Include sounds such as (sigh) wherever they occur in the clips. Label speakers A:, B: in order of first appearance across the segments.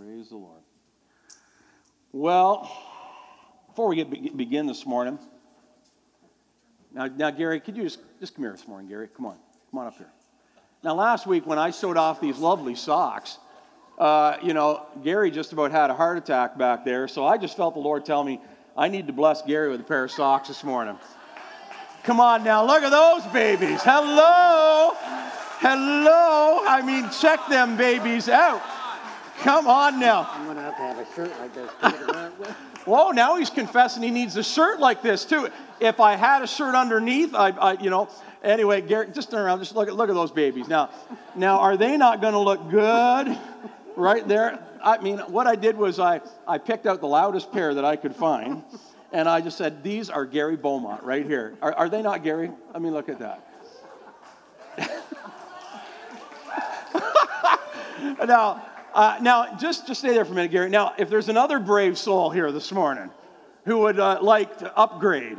A: Praise the Lord. Well, before we get, begin this morning, now, now, Gary, could you just, just come here this morning, Gary? Come on. Come on up here. Now, last week when I sewed off these lovely socks, uh, you know, Gary just about had a heart attack back there, so I just felt the Lord tell me I need to bless Gary with a pair of socks this morning. Come on now, look at those babies. Hello. Hello. I mean, check them babies out. Come on now.
B: I'm going to have to have a shirt like this.
A: Whoa, now he's confessing he needs a shirt like this too. If I had a shirt underneath, I, I you know, anyway, Gary, just turn around, just look at, look at those babies. Now, now, are they not going to look good right there? I mean, what I did was I, I picked out the loudest pair that I could find, and I just said, These are Gary Beaumont right here. Are, are they not Gary? I mean, look at that. (laughs) now, uh, now, just, just stay there for a minute, Gary. Now, if there's another brave soul here this morning who would uh, like to upgrade,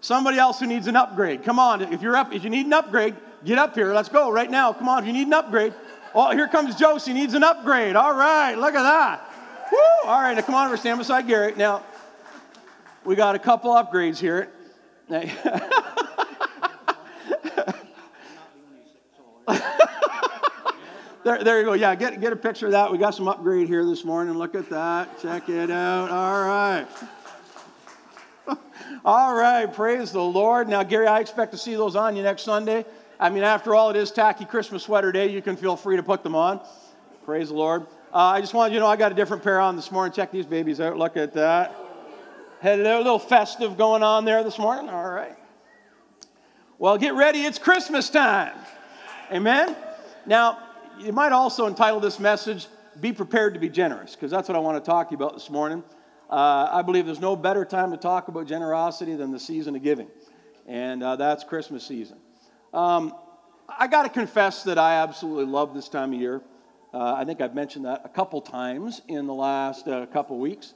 A: somebody else who needs an upgrade, come on. If you're up, if you need an upgrade, get up here. Let's go right now. Come on. If you need an upgrade, oh, here comes Josie needs an upgrade. All right, look at that. Woo! All right, now come on over, stand beside Gary. Now, we got a couple upgrades here. (laughs) There, there you go. Yeah, get, get a picture of that. We got some upgrade here this morning. Look at that. Check it out. All right. (laughs) All right. Praise the Lord. Now, Gary, I expect to see those on you next Sunday. I mean, after all, it is tacky Christmas sweater day. You can feel free to put them on. Praise the Lord. Uh, I just want you to know I got a different pair on this morning. Check these babies out. Look at that. Had a little festive going on there this morning. All right. Well, get ready. It's Christmas time. Amen. Now, you might also entitle this message, Be Prepared to Be Generous, because that's what I want to talk to you about this morning. Uh, I believe there's no better time to talk about generosity than the season of giving, and uh, that's Christmas season. Um, I got to confess that I absolutely love this time of year. Uh, I think I've mentioned that a couple times in the last uh, couple weeks.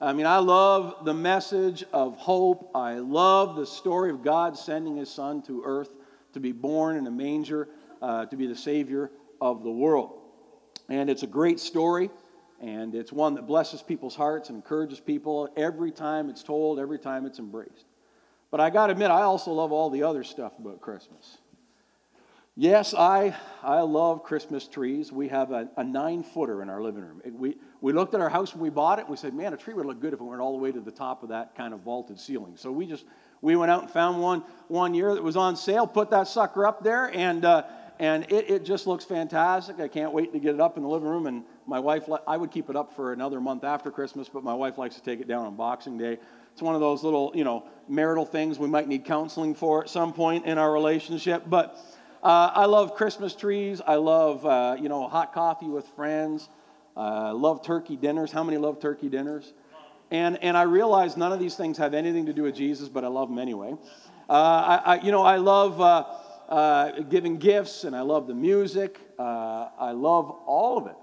A: I mean, I love the message of hope. I love the story of God sending his son to earth to be born in a manger, uh, to be the Savior of the world. And it's a great story, and it's one that blesses people's hearts and encourages people every time it's told, every time it's embraced. But I got to admit, I also love all the other stuff about Christmas. Yes, I, I love Christmas trees. We have a, a nine footer in our living room. we, we looked at our house when we bought it. and We said, man, a tree would look good if it went all the way to the top of that kind of vaulted ceiling. So we just we went out and found one one year that was on sale, put that sucker up there, and uh, and it, it just looks fantastic. I can't wait to get it up in the living room. And my wife, I would keep it up for another month after Christmas, but my wife likes to take it down on Boxing Day. It's one of those little, you know, marital things we might need counseling for at some point in our relationship. But uh, I love Christmas trees. I love, uh, you know, hot coffee with friends. Uh, I uh, love turkey dinners. How many love turkey dinners? And, and I realize none of these things have anything to do with Jesus, but I love them anyway. Uh, I, I, you know, I love uh, giving gifts, and I love the music. Uh, I love all of it.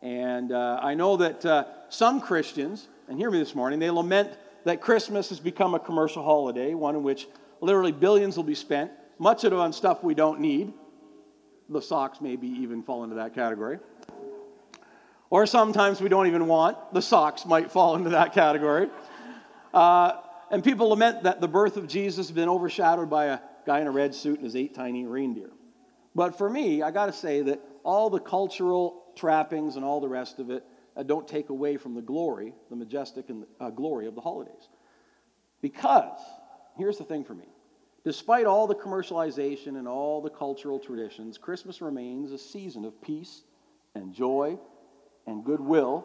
A: And uh, I know that uh, some Christians, and hear me this morning, they lament that Christmas has become a commercial holiday, one in which literally billions will be spent, much of it on stuff we don't need. The socks maybe even fall into that category. Or sometimes we don't even want. The socks might fall into that category. Uh, and people lament that the birth of Jesus has been overshadowed by a guy in a red suit and his eight tiny reindeer. But for me, I got to say that all the cultural trappings and all the rest of it uh, don't take away from the glory, the majestic and uh, glory of the holidays. Because, here's the thing for me despite all the commercialization and all the cultural traditions, Christmas remains a season of peace and joy and goodwill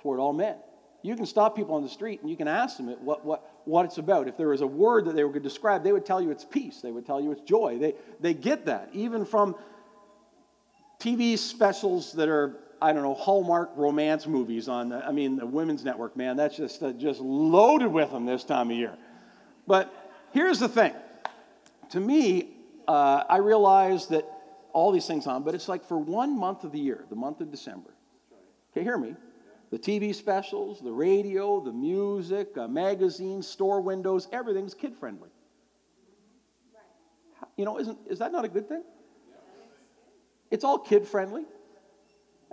A: toward all men. You can stop people on the street and you can ask them what, what, what it's about. If there was a word that they could describe, they would tell you it's peace. They would tell you it's joy. They, they get that, even from TV specials that are, I don't know, Hallmark romance movies on, I mean, the Women's Network, man, that's just, uh, just loaded with them this time of year. But here's the thing to me, uh, I realize that all these things on, but it's like for one month of the year, the month of December. Okay, hear me the TV specials, the radio, the music, uh, magazines, store windows, everything's kid friendly. You know, isn't, is that not a good thing? It's all kid friendly.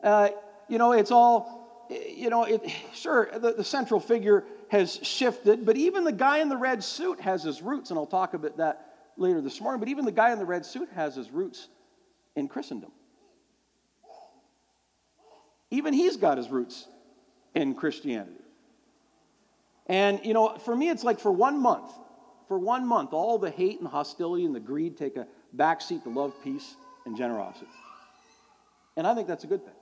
A: Uh, you know, it's all you know, it, sure, the, the central figure has shifted, but even the guy in the red suit has his roots, and I'll talk about that later this morning, but even the guy in the red suit has his roots in Christendom. Even he's got his roots in Christianity. And, you know, for me, it's like for one month, for one month, all the hate and hostility and the greed take a backseat to love, peace, and generosity. And I think that's a good thing.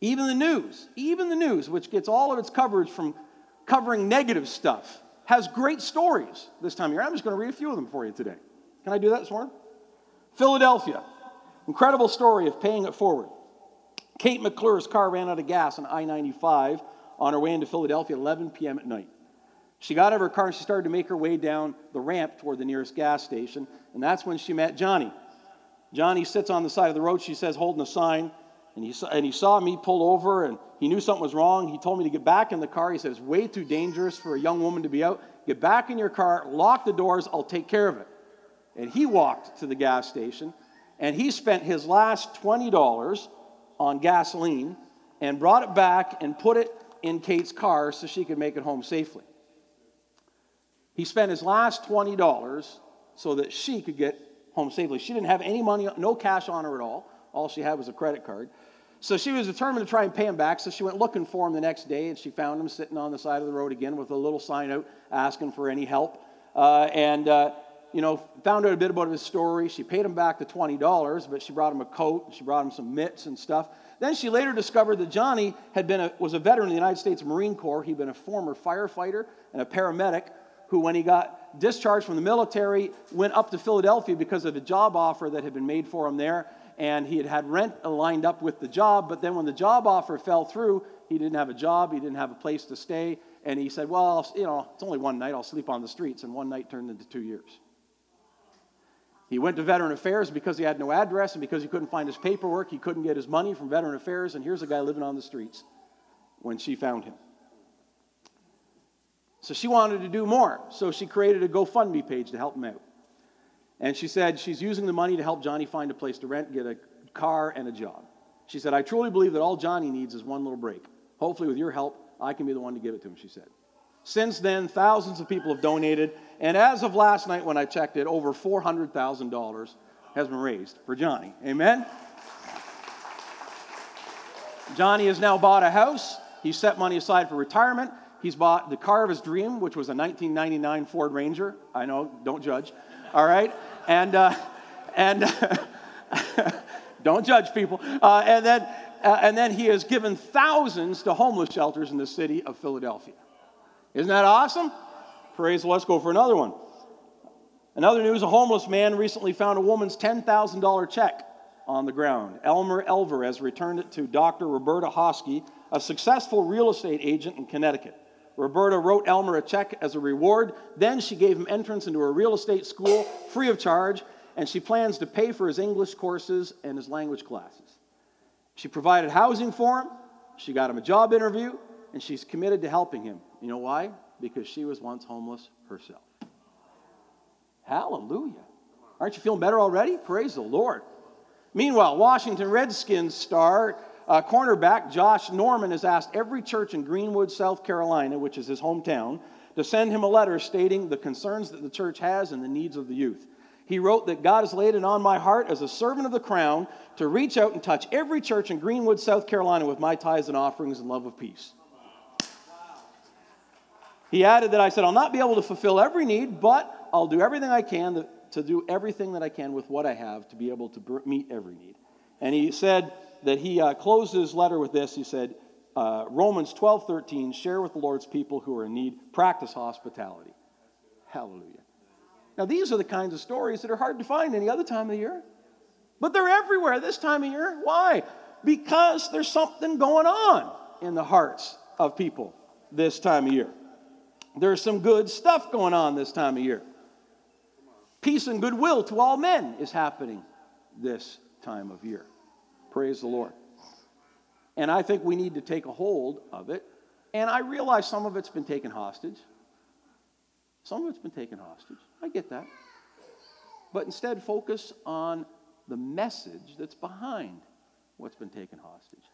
A: Even the news, even the news, which gets all of its coverage from covering negative stuff, has great stories this time of year. I'm just going to read a few of them for you today. Can I do that this? Philadelphia, incredible story of paying it forward. Kate McClure's car ran out of gas on I 95 on her way into Philadelphia at 11 p.m. at night. She got out of her car and she started to make her way down the ramp toward the nearest gas station, and that's when she met Johnny. Johnny sits on the side of the road, she says, holding a sign, and he, saw, and he saw me pull over and he knew something was wrong. He told me to get back in the car. He said, It's way too dangerous for a young woman to be out. Get back in your car, lock the doors, I'll take care of it. And he walked to the gas station and he spent his last $20 on gasoline and brought it back and put it in Kate's car so she could make it home safely. He spent his last $20 so that she could get home safely. She didn't have any money, no cash on her at all. All she had was a credit card. So she was determined to try and pay him back. So she went looking for him the next day, and she found him sitting on the side of the road again with a little sign out asking for any help. Uh, and, uh, you know, found out a bit about his story. She paid him back the $20, but she brought him a coat, and she brought him some mitts and stuff. Then she later discovered that Johnny had been a, was a veteran of the United States Marine Corps. He'd been a former firefighter and a paramedic who, when he got discharged from the military, went up to Philadelphia because of a job offer that had been made for him there and he had had rent lined up with the job, but then when the job offer fell through, he didn't have a job, he didn't have a place to stay, and he said, Well, you know, it's only one night, I'll sleep on the streets, and one night turned into two years. He went to Veteran Affairs because he had no address and because he couldn't find his paperwork. He couldn't get his money from Veteran Affairs, and here's a guy living on the streets when she found him. So she wanted to do more. So she created a GoFundMe page to help him out. And she said she's using the money to help Johnny find a place to rent, get a car, and a job. She said, I truly believe that all Johnny needs is one little break. Hopefully, with your help, I can be the one to give it to him, she said. Since then, thousands of people have donated, and as of last night when I checked it, over $400,000 has been raised for Johnny. Amen? Johnny has now bought a house. He's set money aside for retirement. He's bought the car of his dream, which was a 1999 Ford Ranger. I know, don't judge. All right? And, uh, and (laughs) don't judge people. Uh, and, then, uh, and then he has given thousands to homeless shelters in the city of Philadelphia. Isn't that awesome? Praise, let's go for another one. Another news a homeless man recently found a woman's $10,000 check on the ground. Elmer Alvarez returned it to Dr. Roberta Hoskie, a successful real estate agent in Connecticut. Roberta wrote Elmer a check as a reward. Then she gave him entrance into a real estate school free of charge, and she plans to pay for his English courses and his language classes. She provided housing for him, she got him a job interview, and she's committed to helping him. You know why? Because she was once homeless herself. Hallelujah. Aren't you feeling better already? Praise the Lord. Meanwhile, Washington Redskins star uh, cornerback Josh Norman has asked every church in Greenwood, South Carolina, which is his hometown, to send him a letter stating the concerns that the church has and the needs of the youth. He wrote that God has laid it on my heart as a servant of the crown to reach out and touch every church in Greenwood, South Carolina with my tithes and offerings and love of peace. He added that I said, I'll not be able to fulfill every need, but I'll do everything I can to, do everything that I can with what I have to be able to meet every need. And he said, that he uh, closed his letter with this. He said, uh, Romans 12, 13, share with the Lord's people who are in need, practice hospitality. Hallelujah. Now, these are the kinds of stories that are hard to find any other time of year. But they're everywhere this time of year. Why? Because there's something going on in the hearts of people this time of year. There's some good stuff going on this time of year. Peace and goodwill to all men is happening this time of year. Praise the Lord. And I think we need to take a hold of it. And I realize some of it's been taken hostage. Some of it's been taken hostage. I get that. But instead, focus on the message that's behind what's been taken hostage.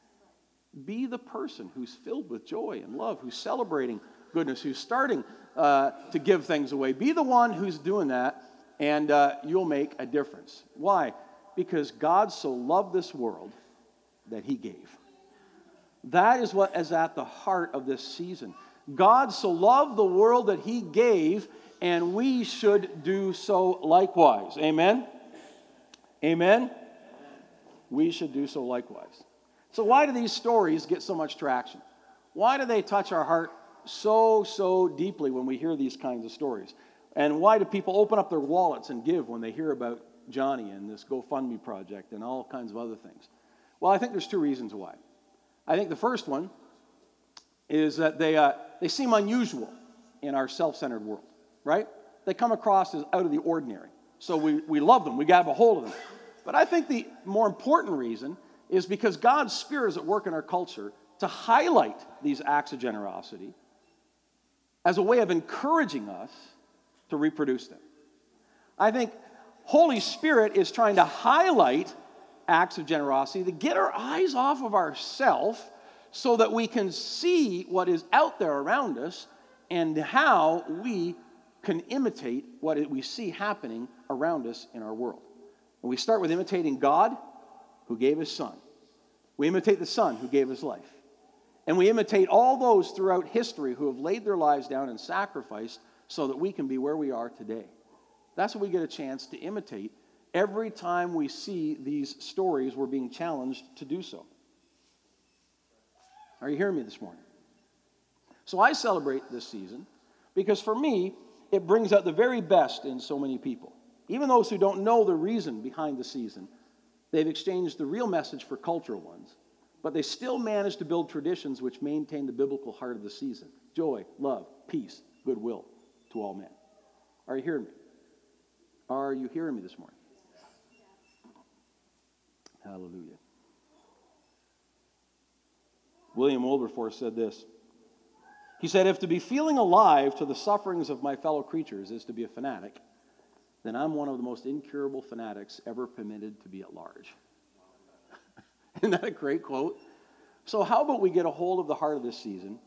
A: Be the person who's filled with joy and love, who's celebrating goodness, who's starting uh, to give things away. Be the one who's doing that, and uh, you'll make a difference. Why? Because God so loved this world that he gave. That is what is at the heart of this season. God so loved the world that he gave, and we should do so likewise. Amen? Amen? We should do so likewise. So, why do these stories get so much traction? Why do they touch our heart so, so deeply when we hear these kinds of stories? And why do people open up their wallets and give when they hear about Johnny and this GoFundMe project and all kinds of other things? Well, I think there's two reasons why. I think the first one is that they, uh, they seem unusual in our self centered world, right? They come across as out of the ordinary. So we, we love them, we grab a hold of them. But I think the more important reason is because God's Spirit is at work in our culture to highlight these acts of generosity as a way of encouraging us to reproduce them. I think Holy Spirit is trying to highlight acts of generosity to get our eyes off of ourself so that we can see what is out there around us and how we can imitate what we see happening around us in our world. And we start with imitating God, who gave his son. We imitate the son who gave his life. And we imitate all those throughout history who have laid their lives down and sacrificed so that we can be where we are today. That's what we get a chance to imitate every time we see these stories, we're being challenged to do so. Are you hearing me this morning? So I celebrate this season because for me, it brings out the very best in so many people. Even those who don't know the reason behind the season, they've exchanged the real message for cultural ones, but they still managed to build traditions which maintain the biblical heart of the season joy, love, peace, goodwill to all men. Are you hearing me? Are you hearing me this morning? Hallelujah. William Wilberforce said this. He said, If to be feeling alive to the sufferings of my fellow creatures is to be a fanatic, then I'm one of the most incurable fanatics ever permitted to be at large. (laughs) Isn't that a great quote? So, how about we get a hold of the heart of this season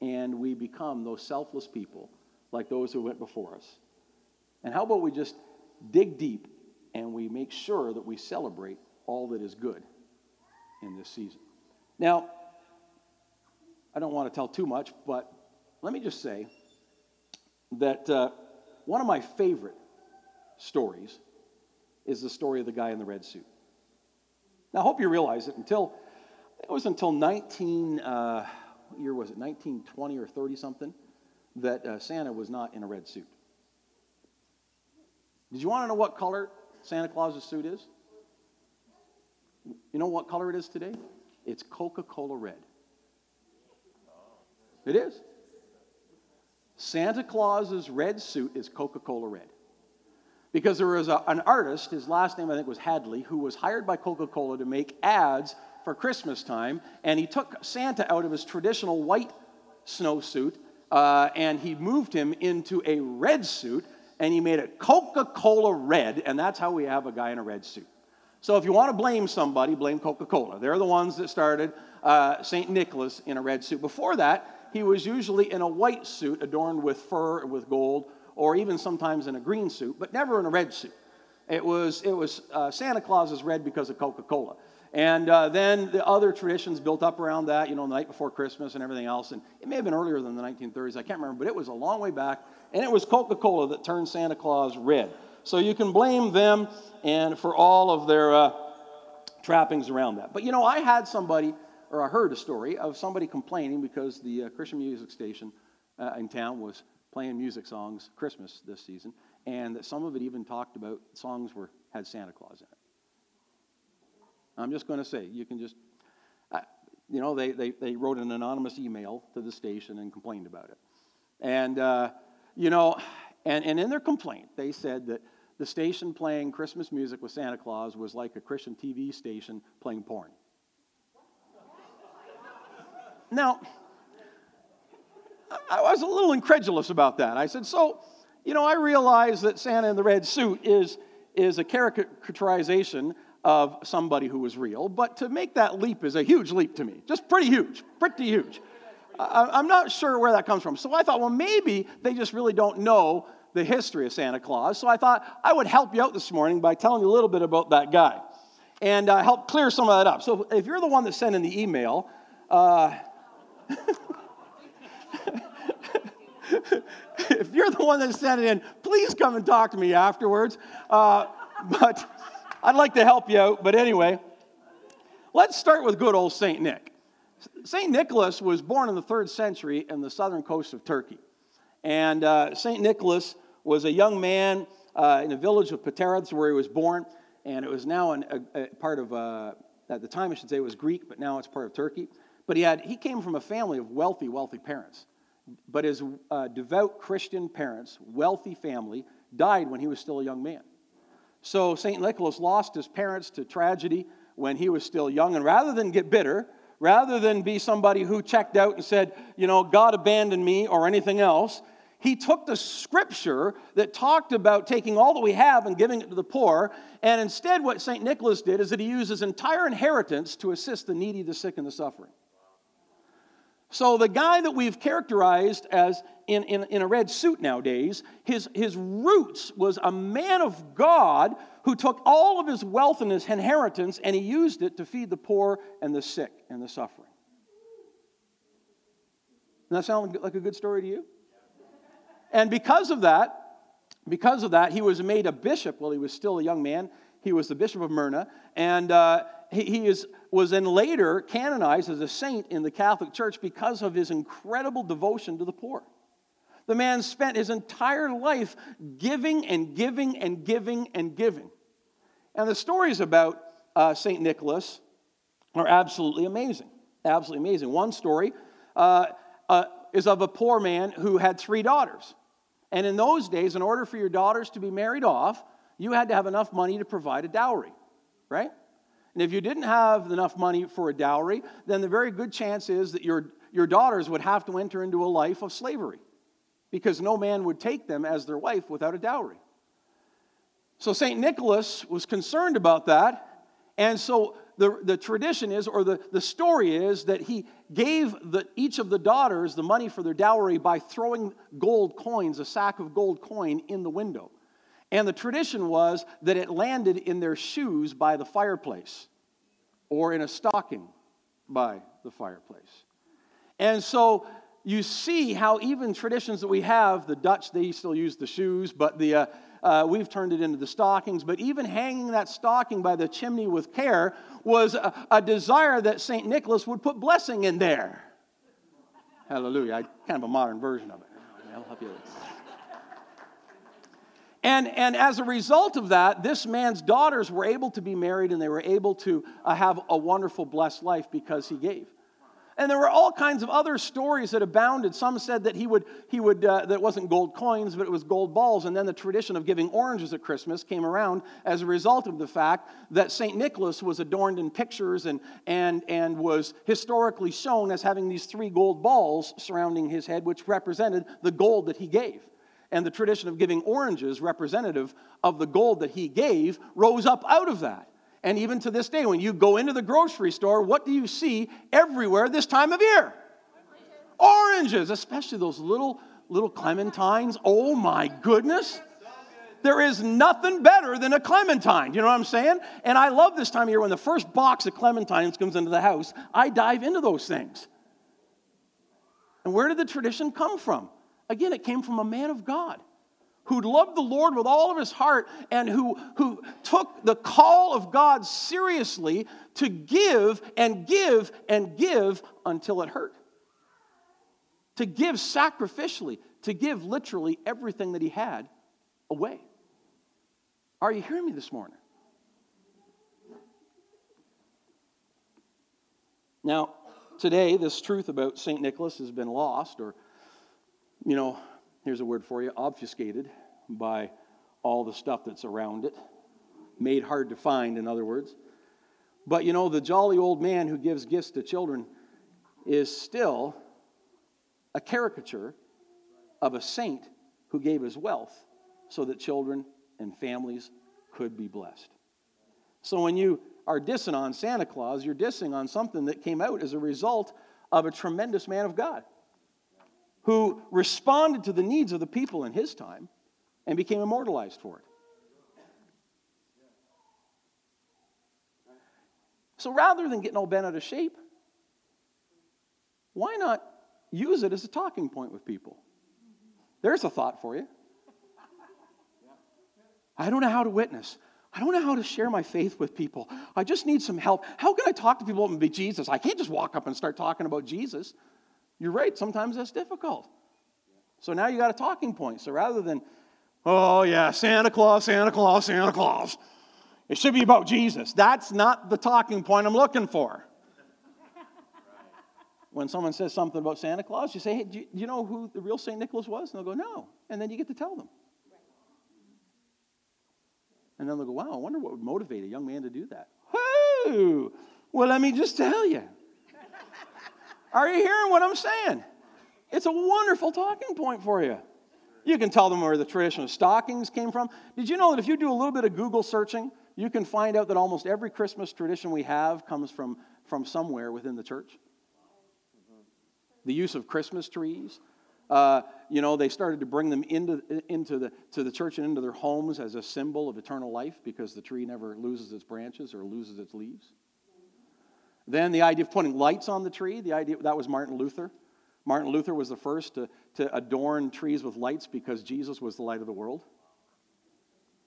A: and we become those selfless people like those who went before us? And how about we just dig deep and we make sure that we celebrate all that is good in this season. Now, I don't want to tell too much, but let me just say that uh, one of my favorite stories is the story of the guy in the red suit. Now, I hope you realize that until it was until 19, uh, what year was it, 1920 or 30 something, that uh, Santa was not in a red suit. Did you want to know what color Santa Claus's suit is? You know what color it is today? It's Coca Cola red. It is. Santa Claus's red suit is Coca Cola red. Because there was a, an artist, his last name I think was Hadley, who was hired by Coca Cola to make ads for Christmas time, and he took Santa out of his traditional white snowsuit uh, and he moved him into a red suit and he made it Coca Cola red, and that's how we have a guy in a red suit. So if you want to blame somebody, blame Coca Cola. They're the ones that started uh, St. Nicholas in a red suit. Before that, he was usually in a white suit adorned with fur and with gold, or even sometimes in a green suit, but never in a red suit. It was, it was uh, Santa Claus is red because of Coca Cola. And uh, then the other traditions built up around that, you know, the night before Christmas and everything else. And it may have been earlier than the 1930s, I can't remember, but it was a long way back. And it was Coca Cola that turned Santa Claus red. So you can blame them and for all of their uh, trappings around that. But you know, I had somebody, or I heard a story of somebody complaining because the uh, Christian music station uh, in town was playing music songs Christmas this season, and that some of it even talked about songs were had Santa Claus in it. I'm just going to say, you can just, uh, you know, they, they, they wrote an anonymous email to the station and complained about it. And, uh, you know, and, and in their complaint, they said that the station playing Christmas music with Santa Claus was like a Christian TV station playing porn. Now, I was a little incredulous about that. I said, so, you know, I realize that Santa in the red suit is, is a caricaturization of somebody who was real, but to make that leap is a huge leap to me. Just pretty huge, pretty huge. I, am not sure where that comes from. So I thought, well, maybe they just really don't know the history of Santa Claus. So I thought I would help you out this morning by telling you a little bit about that guy and uh, help clear some of that up. So if you're the one that sent in the email, uh, (laughs) (laughs) if you're the one that sent it in, please come and talk to me afterwards. Uh, but I'd like to help you out. But anyway, let's start with good old St. Nick. St. Nicholas was born in the third century in the southern coast of Turkey. And uh, St. Nicholas was a young man uh, in the village of Patara, where he was born. And it was now an, a, a, part of, uh, at the time I should say it was Greek, but now it's part of Turkey. But he, had, he came from a family of wealthy, wealthy parents. But his uh, devout Christian parents, wealthy family, died when he was still a young man. So St. Nicholas lost his parents to tragedy when he was still young. And rather than get bitter, rather than be somebody who checked out and said, you know, God abandoned me or anything else, he took the scripture that talked about taking all that we have and giving it to the poor. And instead, what St. Nicholas did is that he used his entire inheritance to assist the needy, the sick, and the suffering. So, the guy that we've characterized as in, in, in, a red suit nowadays, his, his roots was a man of God who took all of his wealth and his inheritance and he used it to feed the poor and the sick and the suffering. Doesn't that sound like a good story to you? And because of that, because of that, he was made a bishop while he was still a young man. He was the bishop of Myra, and uh, he, he is, was then later canonized as a saint in the Catholic Church because of his incredible devotion to the poor. The man spent his entire life giving and giving and giving and giving. And the stories about uh, St. Nicholas are absolutely amazing. Absolutely amazing. One story uh, uh, is of a poor man who had three daughters. And in those days, in order for your daughters to be married off, you had to have enough money to provide a dowry, right? And if you didn't have enough money for a dowry, then the very good chance is that your, your daughters would have to enter into a life of slavery because no man would take them as their wife without a dowry. So St. Nicholas was concerned about that. And so the, the tradition is, or the, the story is, that he gave the, each of the daughters the money for their dowry by throwing gold coins, a sack of gold coin, in the window. And the tradition was that it landed in their shoes by the fireplace or in a stocking by the fireplace. And so you see how even traditions that we have, the Dutch, they still use the shoes, but the, uh, uh, we've turned it into the stockings. But even hanging that stocking by the chimney with care was a, a desire that St. Nicholas would put blessing in there. Hallelujah. I, kind of a modern version of it. I'll help you. And, and as a result of that, this man's daughters were able to be married and they were able to uh, have a wonderful, blessed life because he gave. And there were all kinds of other stories that abounded. Some said that he would, he would uh, that it wasn't gold coins, but it was gold balls. And then the tradition of giving oranges at Christmas came around as a result of the fact that St. Nicholas was adorned in pictures and, and, and was historically shown as having these three gold balls surrounding his head, which represented the gold that he gave and the tradition of giving oranges, representative of the gold that he gave, rose up out of that. And even to this day, when you go into the grocery store, what do you see everywhere this time of year? Oranges, especially those little little clementines. Oh my goodness. There is nothing better than a clementine. You know what I'm saying? And I love this time of year when the first box of clementines comes into the house, I dive into those things. And where did the tradition come from? Again, it came from a man of God who loved the Lord with all of his heart and who, who took the call of God seriously to give and give and give until it hurt. To give sacrificially, to give literally everything that he had away. Are you hearing me this morning? Now, today, this truth about St. Nicholas has been lost or you know, here's a word for you obfuscated by all the stuff that's around it, made hard to find, in other words. But you know, the jolly old man who gives gifts to children is still a caricature of a saint who gave his wealth so that children and families could be blessed. So when you are dissing on Santa Claus, you're dissing on something that came out as a result of a tremendous man of God who responded to the needs of the people in his time and became immortalized for it. So rather than getting all bent out of shape, why not use it as a talking point with people? There's a thought for you. I don't know how to witness. I don't know how to share my faith with people. I just need some help. How can I talk to people about Jesus? I can't just walk up and start talking about Jesus. You're right, sometimes that's difficult. So now you got a talking point. So rather than, oh yeah, Santa Claus, Santa Claus, Santa Claus, it should be about Jesus. That's not the talking point I'm looking for. When someone says something about Santa Claus, you say, hey, do you, do you know who the real St. Nicholas was? And they'll go, no. And then you get to tell them. And then they'll go, wow, I wonder what would motivate a young man to do that. Well, let me just tell you. Are you hearing what I'm saying? It's a wonderful talking point for you. You can tell them where the tradition of stockings came from. Did you know that if you do a little bit of Google searching, you can find out that almost every Christmas tradition we have comes from, from somewhere within the church? The use of Christmas trees, uh, you know, they started to bring them into, into the, to the church and into their homes as a symbol of eternal life because the tree never loses its branches or loses its leaves. Then the idea of putting lights on the tree, the idea that was Martin Luther. Martin Luther was the first to, to adorn trees with lights because Jesus was the light of the world.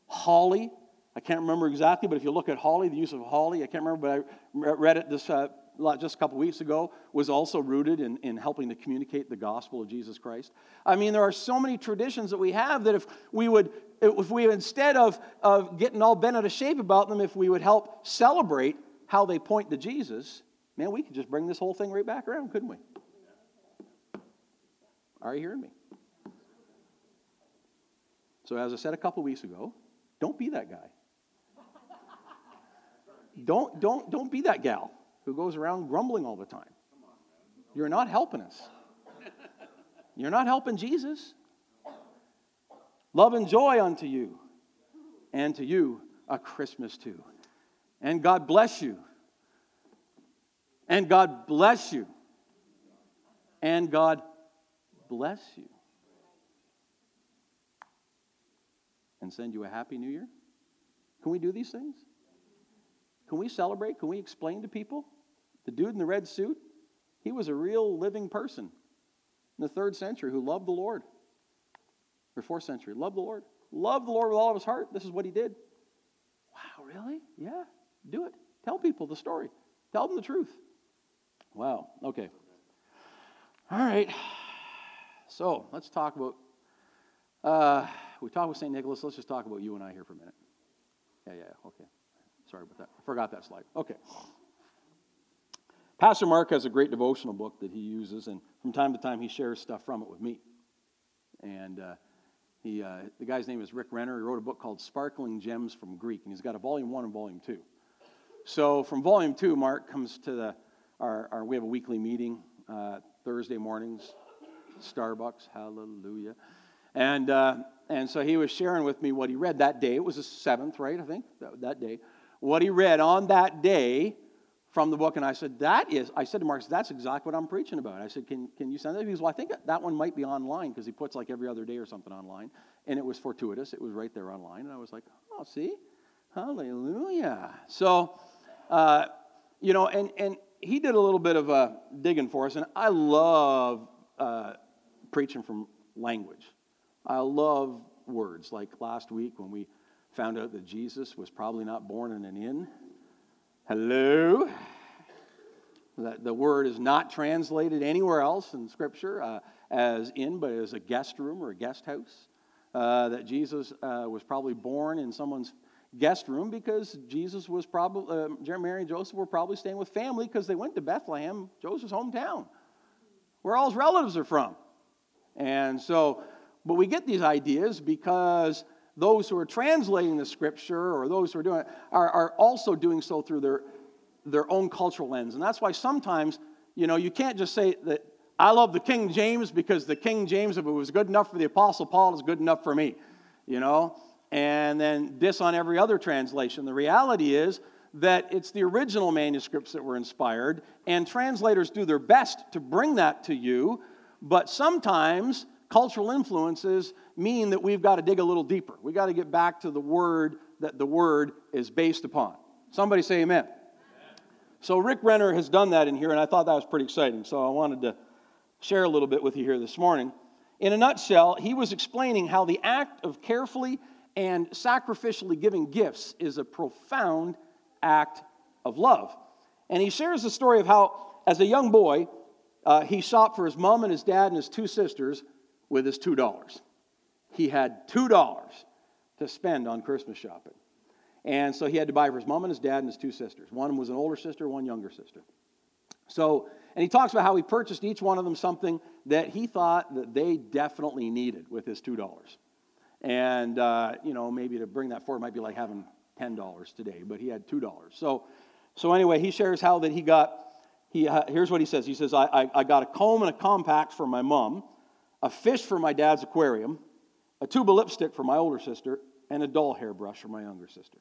A: Holly, I can't remember exactly, but if you look at holly, the use of holly, I can't remember, but I read it this uh, just a couple weeks ago was also rooted in, in helping to communicate the gospel of Jesus Christ. I mean, there are so many traditions that we have that if we would, if we instead of, of getting all bent out of shape about them, if we would help celebrate how they point to Jesus, man, we could just bring this whole thing right back around, couldn't we? Are you hearing me? So, as I said a couple weeks ago, don't be that guy. Don't, don't, don't be that gal who goes around grumbling all the time. You're not helping us. You're not helping Jesus. Love and joy unto you, and to you a Christmas too. And God bless you. And God bless you. And God bless you. And send you a happy new year? Can we do these things? Can we celebrate? Can we explain to people the dude in the red suit, he was a real living person in the third century who loved the Lord. Or fourth century, loved the Lord. Loved the Lord with all of his heart. This is what he did. Wow, really? Yeah, do it. Tell people the story. Tell them the truth. Wow, okay. All right. So let's talk about, uh, we talked about St. Nicholas. Let's just talk about you and I here for a minute. Yeah, yeah, okay. Sorry about that. I forgot that slide. Okay. Pastor Mark has a great devotional book that he uses, and from time to time he shares stuff from it with me. And uh, he, uh, the guy's name is Rick Renner. He wrote a book called Sparkling Gems from Greek, and he's got a volume one and volume two. So from volume two, Mark comes to the, our, our we have a weekly meeting uh, Thursday mornings, Starbucks, hallelujah. And, uh, and so he was sharing with me what he read that day. It was the seventh, right? I think, that, that day. What he read on that day from the book, and I said, That is, I said to Mark, that's exactly what I'm preaching about. I said, Can, can you send that? He goes, Well, I think that one might be online because he puts like every other day or something online. And it was fortuitous, it was right there online. And I was like, Oh, see? Hallelujah. So, uh, you know, and, and he did a little bit of uh, digging for us, and I love uh, preaching from language. I love words. Like last week when we found out that Jesus was probably not born in an inn Hello? That the word is not translated anywhere else in Scripture uh, as in, but as a guest room or a guest house. Uh, that Jesus uh, was probably born in someone's guest room because Jesus was probably, uh, Mary and Joseph were probably staying with family because they went to Bethlehem, Joseph's hometown, where all his relatives are from. And so, but we get these ideas because those who are translating the scripture or those who are doing it are, are also doing so through their, their own cultural lens. And that's why sometimes, you know, you can't just say that I love the King James because the King James, if it was good enough for the Apostle Paul, is good enough for me. You know, and then this on every other translation. The reality is that it's the original manuscripts that were inspired, and translators do their best to bring that to you, but sometimes cultural influences mean that we've got to dig a little deeper. We've got to get back to the word that the word is based upon. Somebody say amen. amen. So, Rick Renner has done that in here, and I thought that was pretty exciting. So, I wanted to share a little bit with you here this morning. In a nutshell, he was explaining how the act of carefully and sacrificially giving gifts is a profound act of love. And he shares the story of how, as a young boy, uh, he shopped for his mom and his dad and his two sisters with his $2. He had $2 to spend on Christmas shopping. And so he had to buy for his mom and his dad and his two sisters. One was an older sister, one younger sister. So, and he talks about how he purchased each one of them something that he thought that they definitely needed with his $2. And, uh, you know, maybe to bring that forward might be like having $10 today, but he had $2. So, so anyway, he shares how that he got, he, uh, here's what he says. He says, I, I, I got a comb and a compact for my mom, a fish for my dad's aquarium, a tube of lipstick for my older sister, and a doll hairbrush for my younger sister.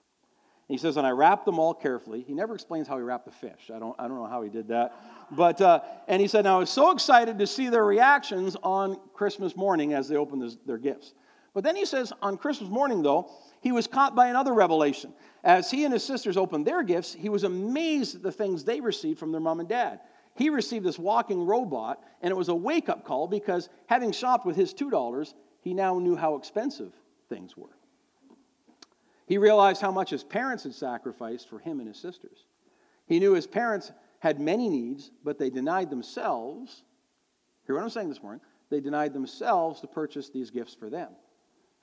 A: He says, and I wrapped them all carefully. He never explains how he wrapped the fish. I don't, I don't know how he did that. But, uh, and he said, I was so excited to see their reactions on Christmas morning as they opened this, their gifts. But then he says, on Christmas morning, though, he was caught by another revelation. As he and his sisters opened their gifts, he was amazed at the things they received from their mom and dad. He received this walking robot, and it was a wake up call because having shopped with his $2, he now knew how expensive things were. He realized how much his parents had sacrificed for him and his sisters. He knew his parents had many needs, but they denied themselves. Hear what I'm saying this morning? They denied themselves to purchase these gifts for them.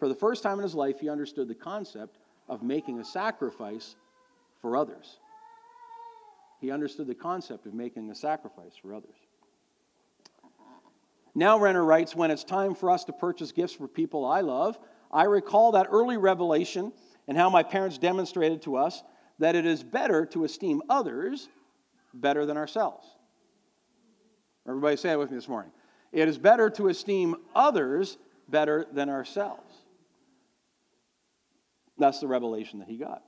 A: For the first time in his life, he understood the concept of making a sacrifice for others. He understood the concept of making a sacrifice for others. Now, Renner writes, when it's time for us to purchase gifts for people I love, I recall that early revelation and how my parents demonstrated to us that it is better to esteem others better than ourselves. Everybody say it with me this morning. It is better to esteem others better than ourselves. That's the revelation that he got.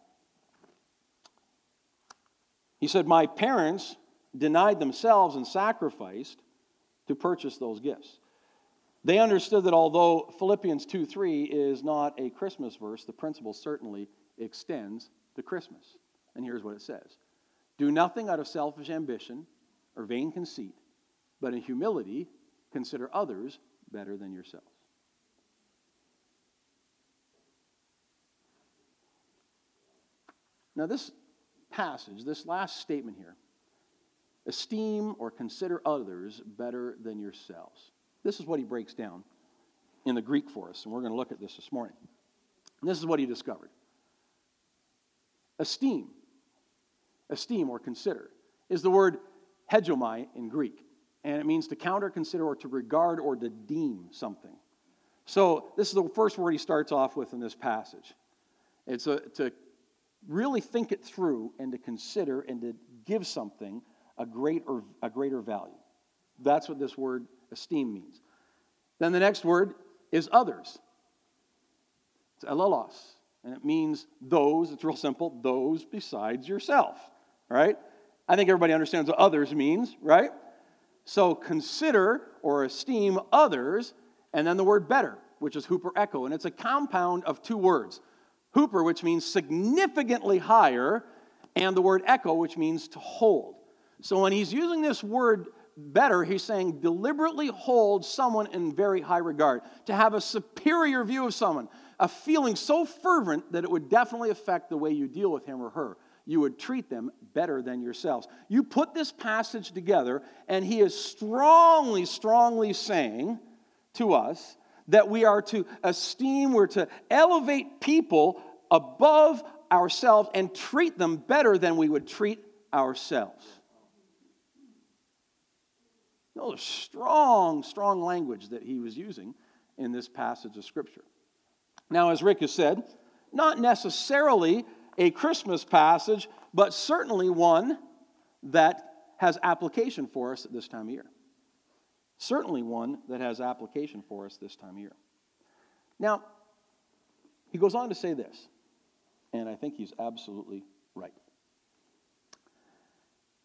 A: He said, My parents denied themselves and sacrificed to purchase those gifts. They understood that although Philippians 2 3 is not a Christmas verse, the principle certainly extends to Christmas. And here's what it says Do nothing out of selfish ambition or vain conceit, but in humility consider others better than yourselves. Now, this passage, this last statement here, esteem or consider others better than yourselves. This is what he breaks down in the Greek for us, and we're going to look at this this morning. And this is what he discovered esteem, esteem or consider, is the word hegemai in Greek, and it means to counter, consider, or to regard or to deem something. So, this is the first word he starts off with in this passage. It's a, to really think it through and to consider and to give something a, great or, a greater value. That's what this word esteem means. Then the next word is others. It's elelos, and it means those, it's real simple, those besides yourself, right? I think everybody understands what others means, right? So consider or esteem others, and then the word better, which is hooper echo, and it's a compound of two words. Huper, which means significantly higher, and the word echo, which means to hold. So when he's using this word better, he's saying deliberately hold someone in very high regard, to have a superior view of someone, a feeling so fervent that it would definitely affect the way you deal with him or her. You would treat them better than yourselves. You put this passage together, and he is strongly, strongly saying to us that we are to esteem, we're to elevate people above ourselves and treat them better than we would treat ourselves. No, strong, strong language that he was using in this passage of Scripture. Now, as Rick has said, not necessarily a Christmas passage, but certainly one that has application for us at this time of year. Certainly one that has application for us this time of year. Now, He goes on to say this, and I think he's absolutely right.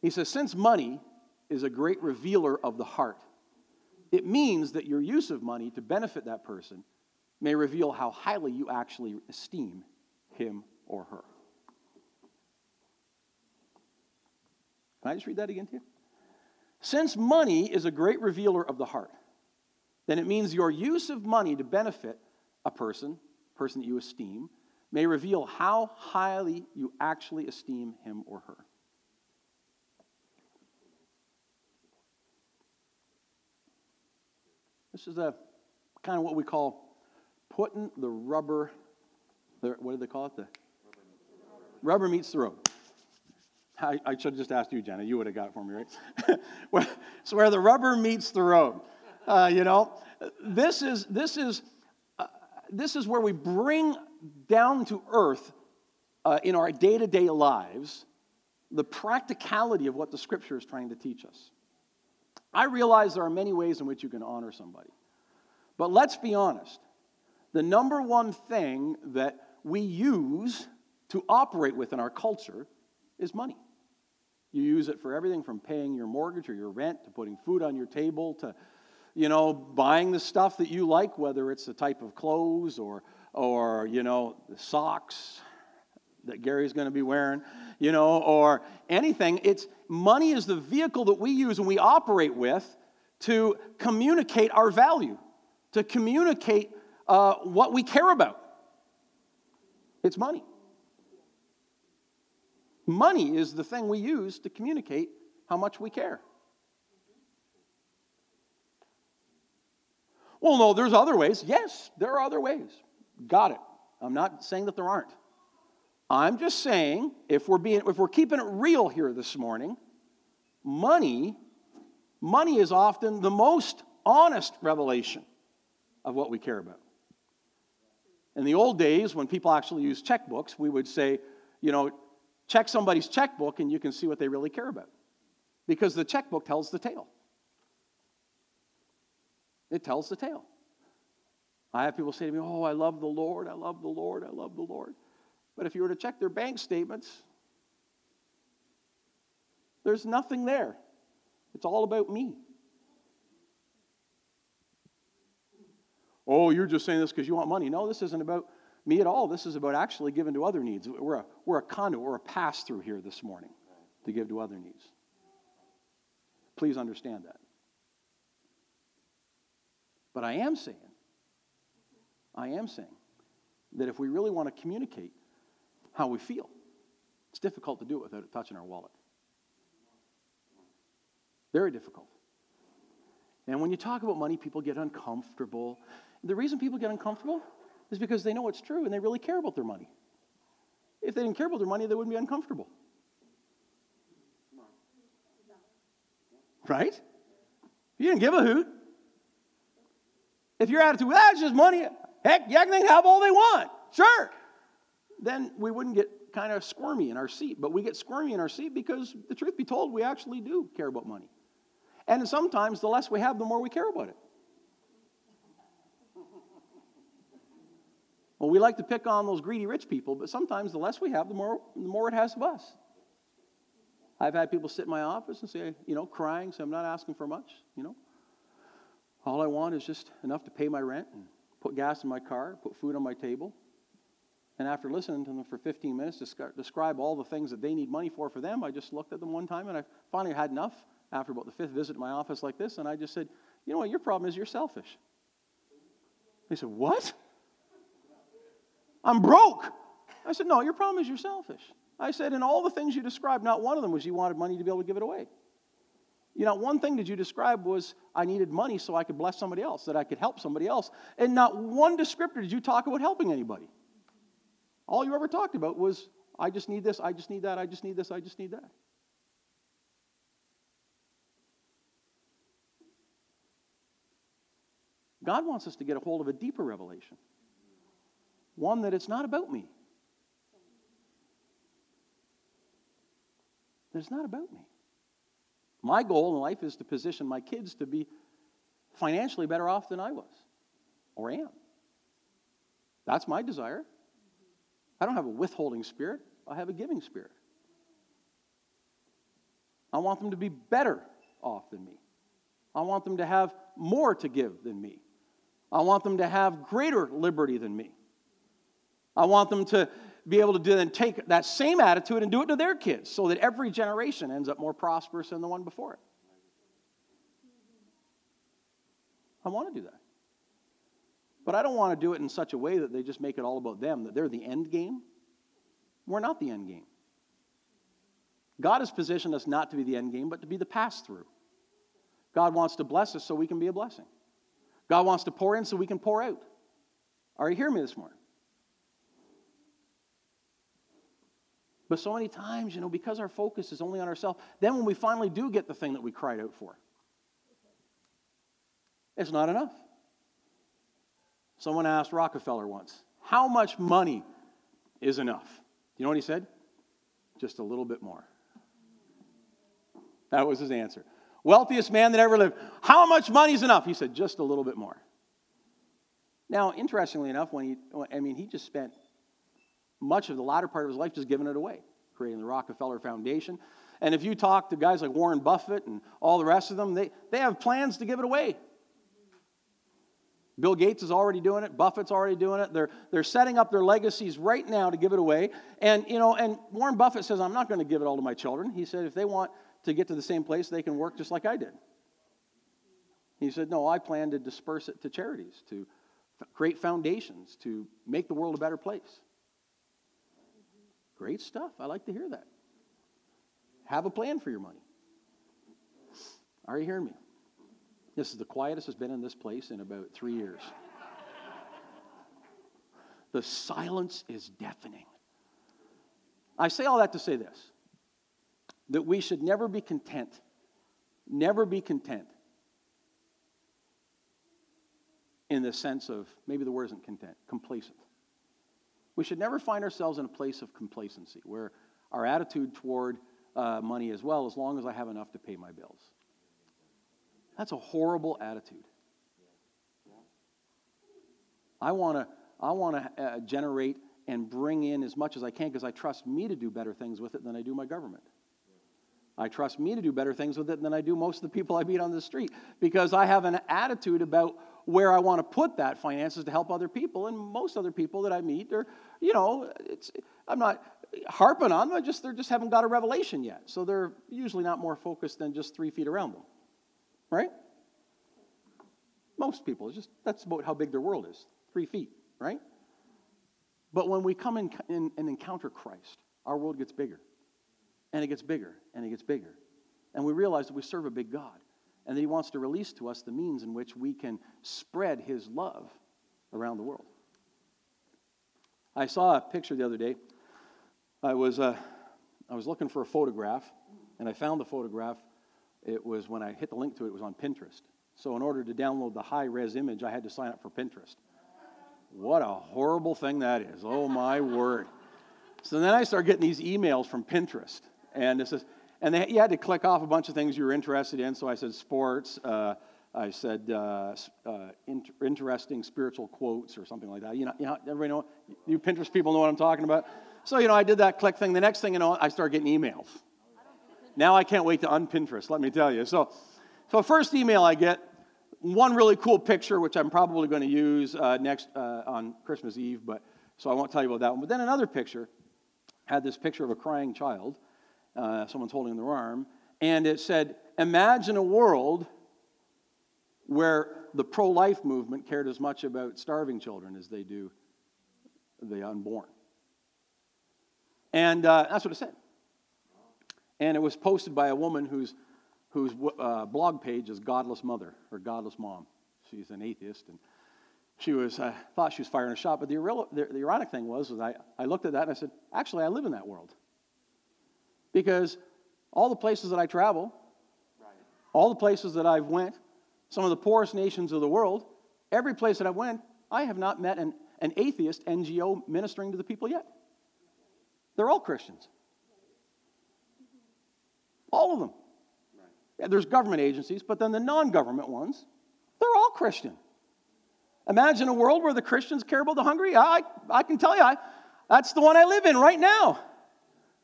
A: He says, Since money is a great revealer of the heart, it means that your use of money to benefit that person may reveal how highly you actually esteem him or her. Can I just read that again to you? Since money is a great revealer of the heart, then it means your use of money to benefit a person, person that you esteem, may reveal how highly you actually esteem him or her. This is a kind of what we call putting the rubber, the, what do they call it? The rubber meets the road. I, I should have just asked you, Jenna. You would have got it for me, right? (laughs) it's where the rubber meets the road. Uh, you know, this is this is uh, this is where we bring down to earth uh, in our day-to-day lives the practicality of what the Scripture is trying to teach us. I realize there are many ways in which you can honor somebody, but let's be honest. The number one thing that we use to operate with in our culture is money. You use it for everything from paying your mortgage or your rent to putting food on your table to, you know, buying the stuff that you like, whether it's the type of clothes or, or you know, the socks that Gary's going to be wearing, you know, or anything. It's money is the vehicle that we use and we operate with to communicate our value, to communicate uh, what we care about. It's money. Money is the thing we use to communicate how much we care. Well, no, there's other ways. Yes, there are other ways. Got it. I'm not saying that there aren't. I'm just saying if we're being if we're keeping it real here this morning, money money is often the most honest revelation of what we care about. In the old days when people actually used checkbooks, we would say, you know, Check somebody's checkbook and you can see what they really care about. Because the checkbook tells the tale. It tells the tale. I have people say to me, Oh, I love the Lord, I love the Lord, I love the Lord. But if you were to check their bank statements, there's nothing there. It's all about me. Oh, you're just saying this because you want money. No, this isn't about me at all. This is about actually giving to other needs. We're a, we're a conduit, we're a pass through here this morning to give to other needs. Please understand that. But I am saying, I am saying that if we really want to communicate how we feel, it's difficult to do it without it touching our wallet. Very difficult. And when you talk about money, people get uncomfortable. The reason people get uncomfortable is because they know it's true and they really care about their money. If they didn't care about their money, they wouldn't be uncomfortable. Right? You didn't give a hoot. If your attitude, well, that's just money, heck, yeah, they can have all they want. Sure. Then we wouldn't get kind of squirmy in our seat. But we get squirmy in our seat because, the truth be told, we actually do care about money. And sometimes the less we have, the more we care about it. Well, we like to pick on those greedy rich people, but sometimes the less we have, the more, the more it has of us. I've had people sit in my office and say, you know, crying, say, I'm not asking for much, you know. All I want is just enough to pay my rent and put gas in my car, put food on my table. And after listening to them for 15 minutes describe all the things that they need money for for them, I just looked at them one time and I finally had enough after about the fifth visit to my office like this, and I just said, you know what, your problem is you're selfish. They said, what? I'm broke. I said, No, your problem is you're selfish. I said, In all the things you described, not one of them was you wanted money to be able to give it away. You know, one thing that you described was I needed money so I could bless somebody else, that I could help somebody else. And not one descriptor did you talk about helping anybody. All you ever talked about was I just need this, I just need that, I just need this, I just need that. God wants us to get a hold of a deeper revelation one that it's not about me. That it's not about me. My goal in life is to position my kids to be financially better off than I was or am. That's my desire. I don't have a withholding spirit, I have a giving spirit. I want them to be better off than me. I want them to have more to give than me. I want them to have greater liberty than me. I want them to be able to then take that same attitude and do it to their kids so that every generation ends up more prosperous than the one before it. I want to do that. But I don't want to do it in such a way that they just make it all about them, that they're the end game. We're not the end game. God has positioned us not to be the end game, but to be the pass through. God wants to bless us so we can be a blessing. God wants to pour in so we can pour out. Are you hearing me this morning? But so many times, you know, because our focus is only on ourselves, then when we finally do get the thing that we cried out for, it's not enough. Someone asked Rockefeller once, How much money is enough? You know what he said? Just a little bit more. That was his answer. Wealthiest man that ever lived. How much money is enough? He said, Just a little bit more. Now, interestingly enough, when he, I mean, he just spent much of the latter part of his life just giving it away, creating the Rockefeller Foundation. And if you talk to guys like Warren Buffett and all the rest of them, they, they have plans to give it away. Bill Gates is already doing it. Buffett's already doing it. They're, they're setting up their legacies right now to give it away. And, you know, and Warren Buffett says, I'm not going to give it all to my children. He said, if they want to get to the same place, they can work just like I did. He said, no, I plan to disperse it to charities, to create foundations, to make the world a better place. Great stuff. I like to hear that. Have a plan for your money. Are you hearing me? This is the quietest it's been in this place in about three years. the silence is deafening. I say all that to say this that we should never be content, never be content in the sense of maybe the word isn't content, complacent. We should never find ourselves in a place of complacency where our attitude toward uh, money as well, as long as I have enough to pay my bills. That's a horrible attitude. I want to I want to uh, generate and bring in as much as I can because I trust me to do better things with it than I do my government. I trust me to do better things with it than I do most of the people I meet on the street because I have an attitude about where I want to put that finances to help other people. And most other people that I meet are, you know, it's, I'm not harping on them, just, they just haven't got a revelation yet. So they're usually not more focused than just three feet around them right? Most people, just that's about how big their world is three feet, right? But when we come in, in, and encounter Christ, our world gets bigger. And it gets bigger, and it gets bigger. And we realize that we serve a big God, and that He wants to release to us the means in which we can spread His love around the world. I saw a picture the other day. I was, uh, I was looking for a photograph, and I found the photograph it was when I hit the link to it, it was on Pinterest. So, in order to download the high res image, I had to sign up for Pinterest. What a horrible thing that is. Oh, my (laughs) word. So then I started getting these emails from Pinterest. And this is, and they, you had to click off a bunch of things you were interested in. So I said sports. Uh, I said uh, uh, inter- interesting spiritual quotes or something like that. You know, you know, everybody know, you Pinterest people know what I'm talking about. So, you know, I did that click thing. The next thing you know, I started getting emails. Now I can't wait to unpinterest, let me tell you. So, so first email I get, one really cool picture, which I'm probably going to use uh, next uh, on Christmas Eve, but so I won't tell you about that one. But then another picture had this picture of a crying child. Uh, someone's holding their arm, and it said, "Imagine a world where the pro-life movement cared as much about starving children as they do the unborn." And uh, that's what it said. And it was posted by a woman whose, whose uh, blog page is Godless Mother or Godless Mom. She's an atheist. And she was, uh, thought she was firing a shot. But the, the, the ironic thing was, was I, I looked at that and I said, actually, I live in that world. Because all the places that I travel, right. all the places that I've went, some of the poorest nations of the world, every place that I went, I have not met an, an atheist NGO ministering to the people yet. They're all Christians. All of them. Yeah, there's government agencies, but then the non government ones, they're all Christian. Imagine a world where the Christians care about the hungry. I, I can tell you, I, That's the one I live in right now.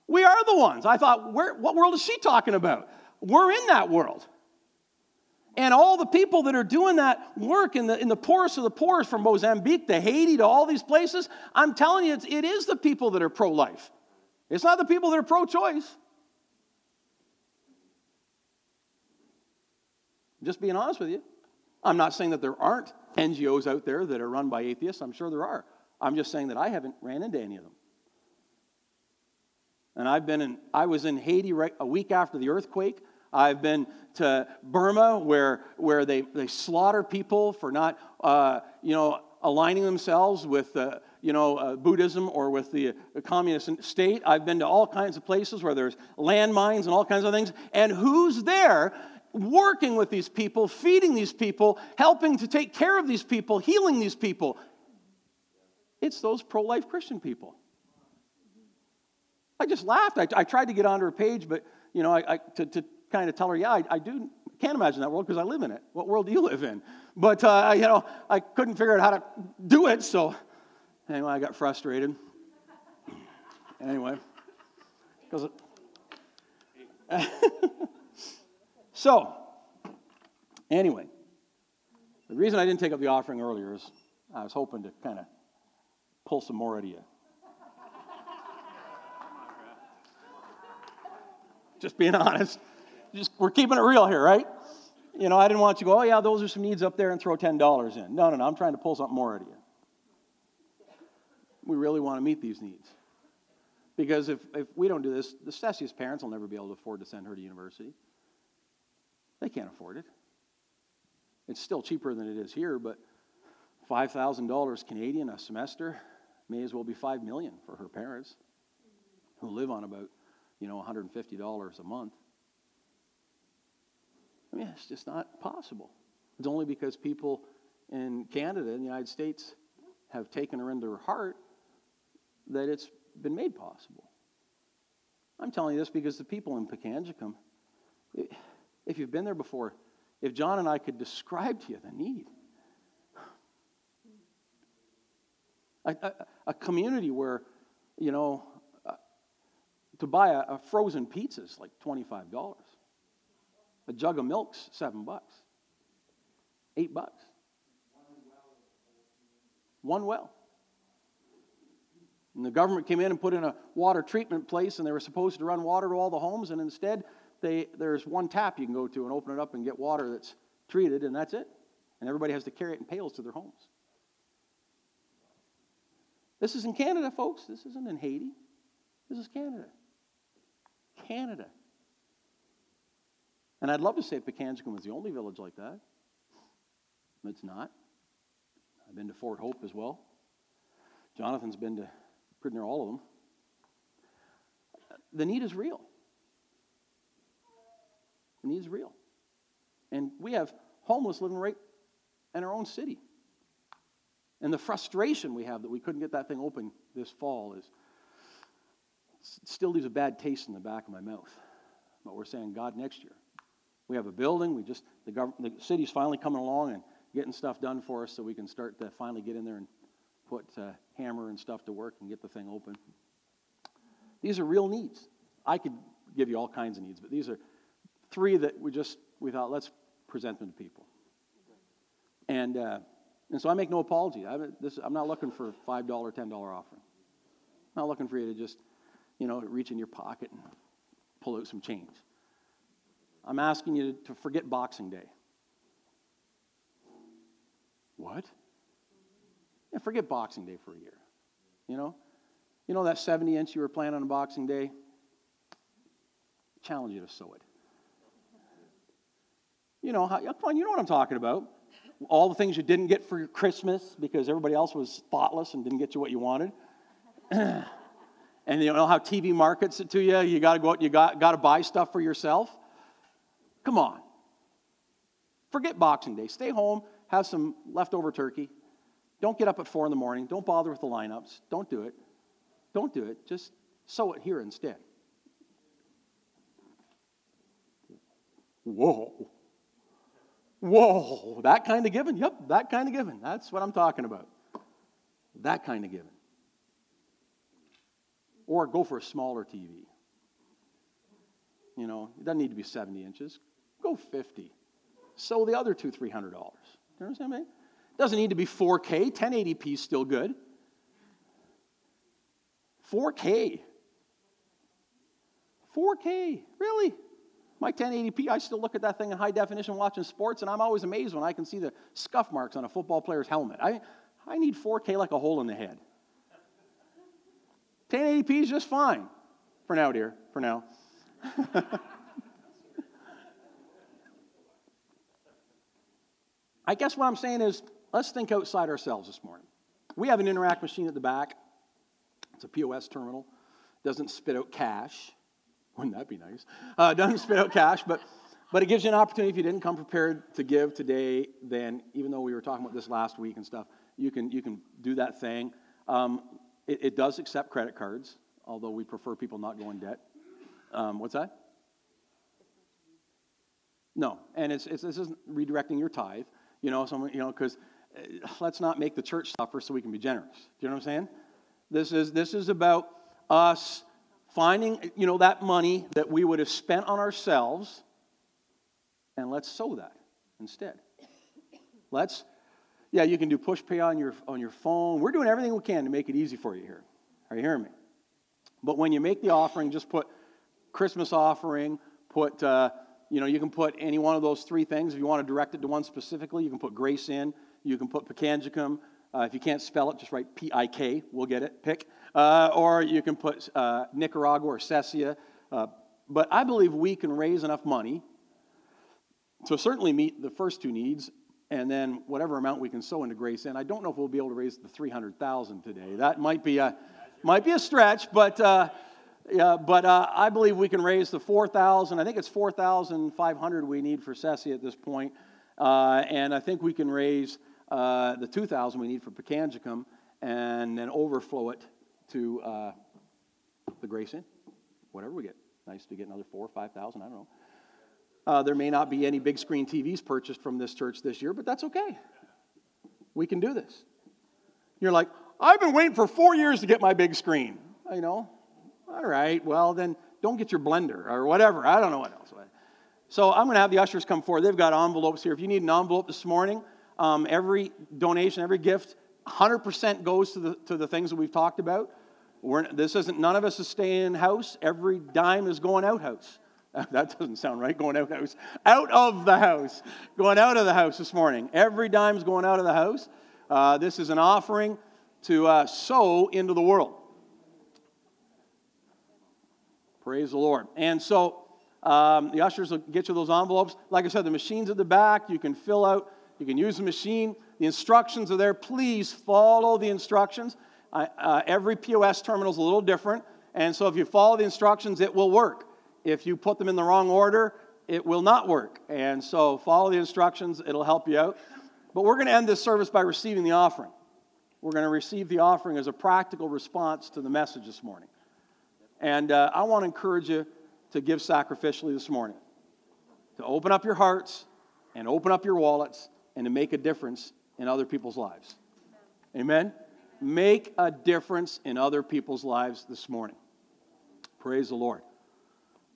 A: We are the ones. I thought, where, what world is she talking about? We're in that world. And all the people that are doing that work in the, in the poorest of the poorest, from Mozambique to Haiti to all these places, I'm telling you, it's, it is the people that are pro life. It's not the people that are pro choice. Just being honest with you. I'm not saying that there aren't NGOs out there that are run by atheists. I'm sure there are. I'm just saying that I haven't ran into any of them. And I've been in, I was in Haiti right a week after the earthquake. I've been to Burma where, where they, they slaughter people for not, uh, you know, aligning themselves with, uh, you know, uh, Buddhism or with the, communist state. I've been to all kinds of places where there's landmines and all kinds of things. And who's there working with these people, feeding these people, helping to take care of these people, healing these people? It's those pro life Christian people. I just laughed. I, I, tried to get onto her page, but you know, I, I to, to kind of tell her, yeah, I, I do can't imagine that world because I live in it. What world do you live in? But uh, you know, I couldn't figure out how to do it, so anyway, I got frustrated. anyway, because (laughs) so anyway, the reason I didn't take up the offering earlier is I was hoping to kind of pull some more out of you. Just being honest. Just, we're keeping it real here, right? You know, I didn't want you to go, oh, yeah, those are some needs up there and throw $10 in. No, no, no. I'm trying to pull something more out of you. We really want to meet these needs. Because if, if we don't do this, the Stessius parents will never be able to afford to send her to university. They can't afford it. It's still cheaper than it is here, but $5,000 Canadian a semester may as well be 5 million for her parents who live on about you know, $150 a month. I mean, it's just not possible. It's only because people in Canada and the United States have taken her into their heart that it's been made possible. I'm telling you this because the people in Pikangikum, if you've been there before, if John and I could describe to you the need, a, a, a community where, you know, uh, to buy a, a frozen pizza is like $25. A jug of milk's seven bucks. Eight bucks. One well. And the government came in and put in a water treatment place, and they were supposed to run water to all the homes, and instead, they, there's one tap you can go to and open it up and get water that's treated, and that's it. And everybody has to carry it in pails to their homes. This is in Canada, folks. This isn't in Haiti. This is Canada. Canada. And I'd love to say Pikangikum was the only village like that. But it's not. I've been to Fort Hope as well. Jonathan's been to pretty near all of them. The need is real. The need is real. And we have homeless living right in our own city. And the frustration we have that we couldn't get that thing open this fall is still leaves a bad taste in the back of my mouth. But we're saying, God, next year. We have a building. We just the government, the city's finally coming along and getting stuff done for us, so we can start to finally get in there and put uh, hammer and stuff to work and get the thing open. These are real needs. I could give you all kinds of needs, but these are three that we just we thought let's present them to people. And uh, and so I make no apology. I, this, I'm not looking for five dollar, ten dollar offering. I'm not looking for you to just you know, reach in your pocket and pull out some change. I'm asking you to forget Boxing Day. What? Yeah, forget Boxing Day for a year. You know? You know that 70 inch you were planning on Boxing Day? challenge you to sow it. You know, how, come on, you know what I'm talking about. All the things you didn't get for your Christmas because everybody else was thoughtless and didn't get you what you wanted. (clears throat) and you know how TV markets it to you. You got to go out and you got, got to buy stuff for yourself. Come on. Forget Boxing Day. Stay home, have some leftover turkey. Don't get up at four in the morning. Don't bother with the lineups. Don't do it. Don't do it. Just sow it here instead. Whoa. Whoa. That kind of giving? Yep, that kind of giving. That's what I'm talking about. That kind of giving. Or go for a smaller TV. You know, it doesn't need to be 70 inches. Go 50. So the other two, $300. You understand me? Doesn't need to be 4K. 1080p is still good. 4K. 4K. Really? My 1080p, I still look at that thing in high definition watching sports, and I'm always amazed when I can see the scuff marks on a football player's helmet. I, I need 4K like a hole in the head. 1080p is just fine for now, dear, for now. (laughs) I guess what I'm saying is let's think outside ourselves this morning. We have an Interac machine at the back. It's a POS terminal. Doesn't spit out cash. Wouldn't that be nice? Uh, (laughs) doesn't spit out cash, but, but it gives you an opportunity if you didn't come prepared to give today, then even though we were talking about this last week and stuff, you can, you can do that thing. Um, it, it, does accept credit cards, although we prefer people not go in debt. Um, what's that? No, and it's, it's, this isn't redirecting your tithe, you know, someone, you know, because uh, let's not make the church suffer so we can be generous. Do you know what I'm saying? This is, this is about us finding, you know, that money that we would have spent on ourselves, and let's sow that instead. Let's, yeah, you can do Pushpay on your, on your phone. We're doing everything we can to make it easy for you here. Are you hearing me? But when you make the offering, just put Christmas offering, put, uh, you know, you can put any one of those three things. If you want to direct it to one specifically, you can put Grace Inn. You can put Pikangikum. Uh, if you can't spell it, just write P I K. We'll get it. Pick. Uh, or you can put uh, Nicaragua or Cessia. Uh, but I believe we can raise enough money to certainly meet the first two needs, and then whatever amount we can sow into Grace Inn. I don't know if we'll be able to raise the three hundred thousand today. That might be a might be a stretch, but. Yeah, but uh, I believe we can raise the 4,000. I think it's 4,500 we need for Cessia at this point. Uh, and I think we can raise uh, the 2,000 we need for Pikangikum and then overflow it to uh, the Grace Inn, whatever we get. Nice to get another four or 5,000, I don't know. Uh, there may not be any big screen TVs purchased from this church this year, but that's okay. We can do this. You're like, I've been waiting for four years to get my big screen. You know, all right, well, then don't get your blender or whatever. I don't know what else. So I'm going to have the ushers come forward. They've got envelopes here. If you need an envelope this morning, um, every donation, every gift, 100% goes to the, to the things that we've talked about. We're, this isn't, none of us is staying in house. Every dime is going out house. (laughs) That doesn't sound right, going out house. Out of the house. Going out of the house this morning. Every dime is going out of the house. Uh, this is an offering to uh, sow into the world. Praise the Lord. And so um, the ushers will get you those envelopes. Like I said, the machine's at the back. You can fill out, you can use the machine. The instructions are there. Please follow the instructions. Uh, every POS terminal is a little different. And so if you follow the instructions, it will work. If you put them in the wrong order, it will not work. And so follow the instructions, it'll help you out. But we're going to end this service by receiving the offering. We're going to receive the offering as a practical response to the message this morning. And uh, I want to encourage you to give sacrificially this morning, to open up your hearts and open up your wallets and to make a difference in other people's lives. Amen? Make a difference in other people's lives this morning. Praise the Lord.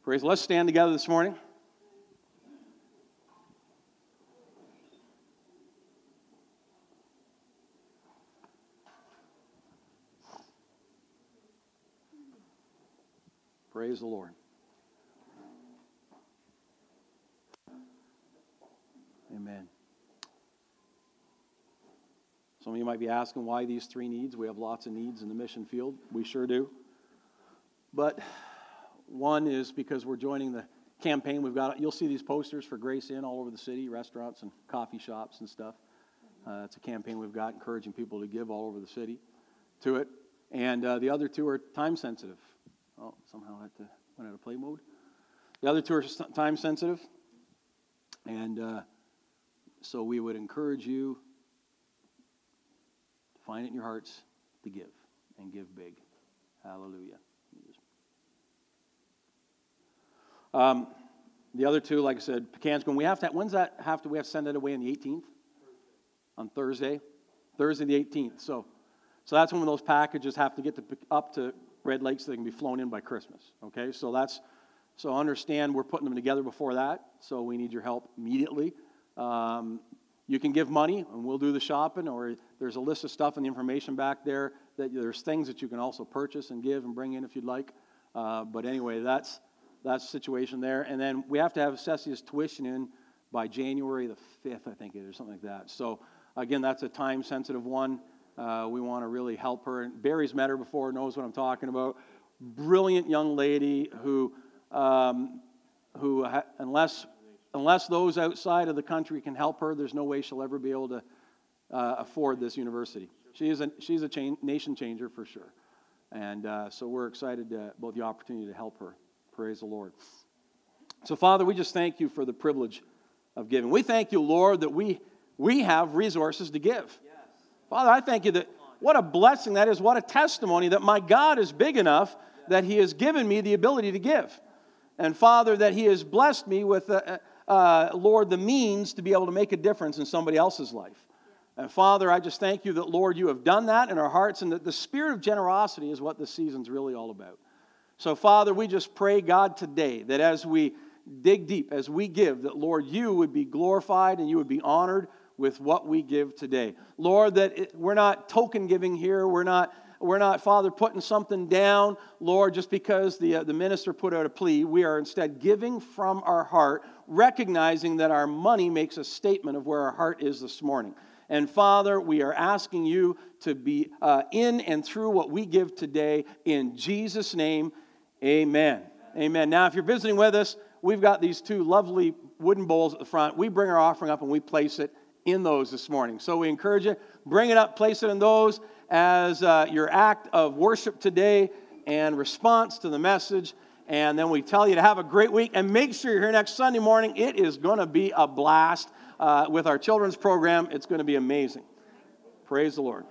A: Praise. Let's stand together this morning. Praise the Lord. Amen. Some of you might be asking why these three needs. We have lots of needs in the mission field. We sure do. But one is because we're joining the campaign. We've got you'll see these posters for Grace Inn all over the city, restaurants and coffee shops and stuff. Uh, it's a campaign we've got encouraging people to give all over the city to it. And uh, the other two are time sensitive. Oh, somehow I had to went out of play mode. The other two are time sensitive. And uh, so we would encourage you to find it in your hearts to give and give big. Hallelujah. Um, the other two, like I said, Pikangikum. We have to. When's that have to? We have to send it away on the 18th. On Thursday, Thursday the 18th. So, so that's when those packages have to get to, up to Red Lake so they can be flown in by Christmas. Okay, so that's so understand we're putting them together before that, so we need your help immediately. Um, you can give money and we'll do the shopping, or there's a list of stuff and the information back there that there's things that you can also purchase and give and bring in if you'd like. Uh, but anyway, that's that's the situation there. And then we have to have Cecia's tuition in by January the 5th, I think it is, or something like that. So again, that's a time sensitive one. Uh, we want to really help her. And Barry's met her before, knows what I'm talking about. Brilliant young lady who um, who, ha- unless, unless those outside of the country can help her, there's no way she'll ever be able to uh, afford this university. She is a, she's a cha- nation changer for sure. And uh, so we're excited about the opportunity to help her. Praise the Lord. So, Father, we just thank you for the privilege of giving. We thank you, Lord, that we, we have resources to give. Father, I thank you that what a blessing that is, what a testimony that my God is big enough that He has given me the ability to give. And Father, that He has blessed me with, uh, uh, Lord, the means to be able to make a difference in somebody else's life. And Father, I just thank you that, Lord, you have done that in our hearts and that the spirit of generosity is what this season's really all about. So, Father, we just pray, God, today that as we dig deep, as we give, that, Lord, you would be glorified and you would be honored with what we give today. Lord, that it, we're not token giving here. We're not we're not, Father, putting something down, Lord, just because the, uh, the minister put out a plea. We are instead giving from our heart, recognizing that our money makes a statement of where our heart is this morning. And Father, we are asking you to be uh, in and through what we give today. In Jesus' name, amen. Amen. Now, if you're visiting with us, we've got these two lovely wooden bowls at the front. We bring our offering up and we place it in those this morning. So we encourage you, bring it up, place it in those as uh, your act of worship today and response to the message. And then we tell you to have a great week and make sure you're here next Sunday morning. It is going to be a blast uh, with our children's program. It's going to be amazing. Praise the Lord.